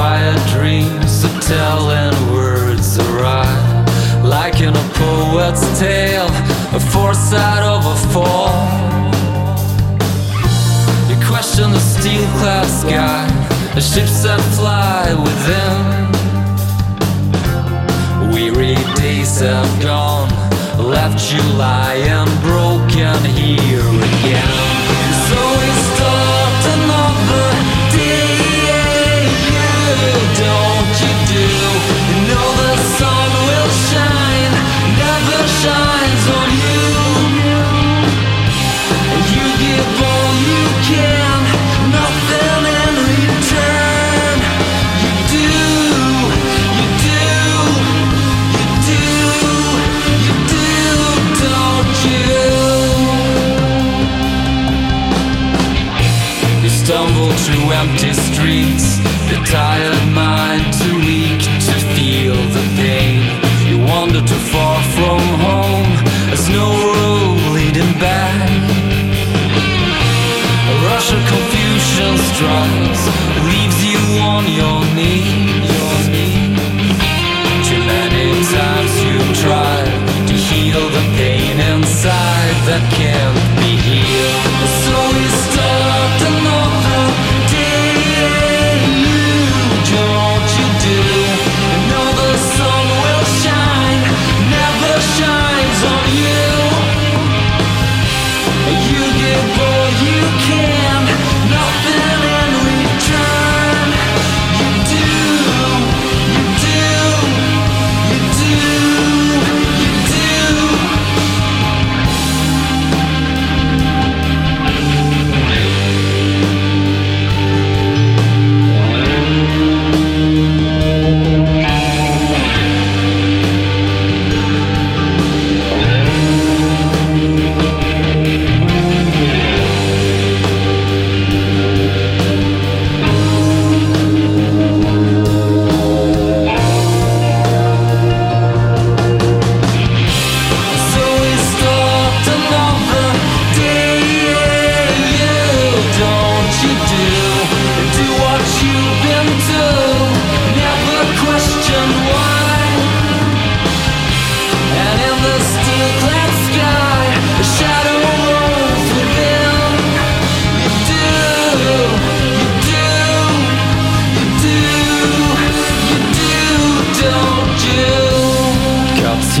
quiet dreams to tell and words arrive. Like in a poet's tale, a foresight of a fall. You question the steel clad sky, the ships that fly within. Weary days have gone, left you lying broken here again. Through empty streets, your tired mind too weak to feel the pain. You wander too far from home, there's no road leading back. A rush of confusion strikes, leaves you on your knees.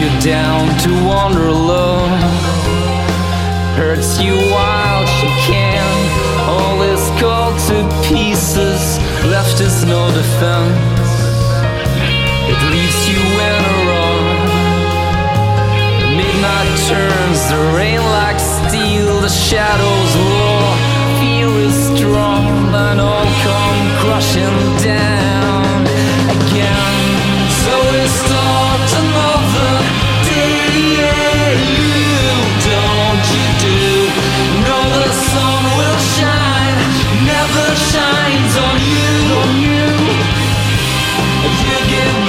You down to wander alone. Hurts you while she can. All is called to pieces, left is no defense. It leaves you in a. The midnight turns, the rain like steel, the shadow begin.